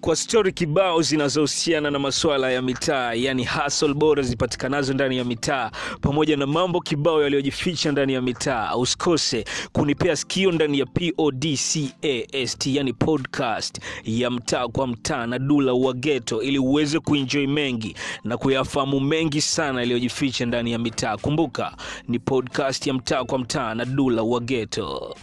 kwa stori kibao zinazohusiana na masuala ya mitaa, yani hustle bora zipatikanazo ndani ya mitaa, pamoja na mambo kibao yaliyojificha ndani ya mitaa. Usikose kunipea sikio ndani ya podcast, yani podcast ya mtaa kwa mtaa na Dula wa Ghetto, ili uweze kuenjoy mengi na kuyafahamu mengi sana yaliyojificha ndani ya mitaa. Kumbuka ni podcast ya mtaa kwa mtaa na Dula wa Ghetto.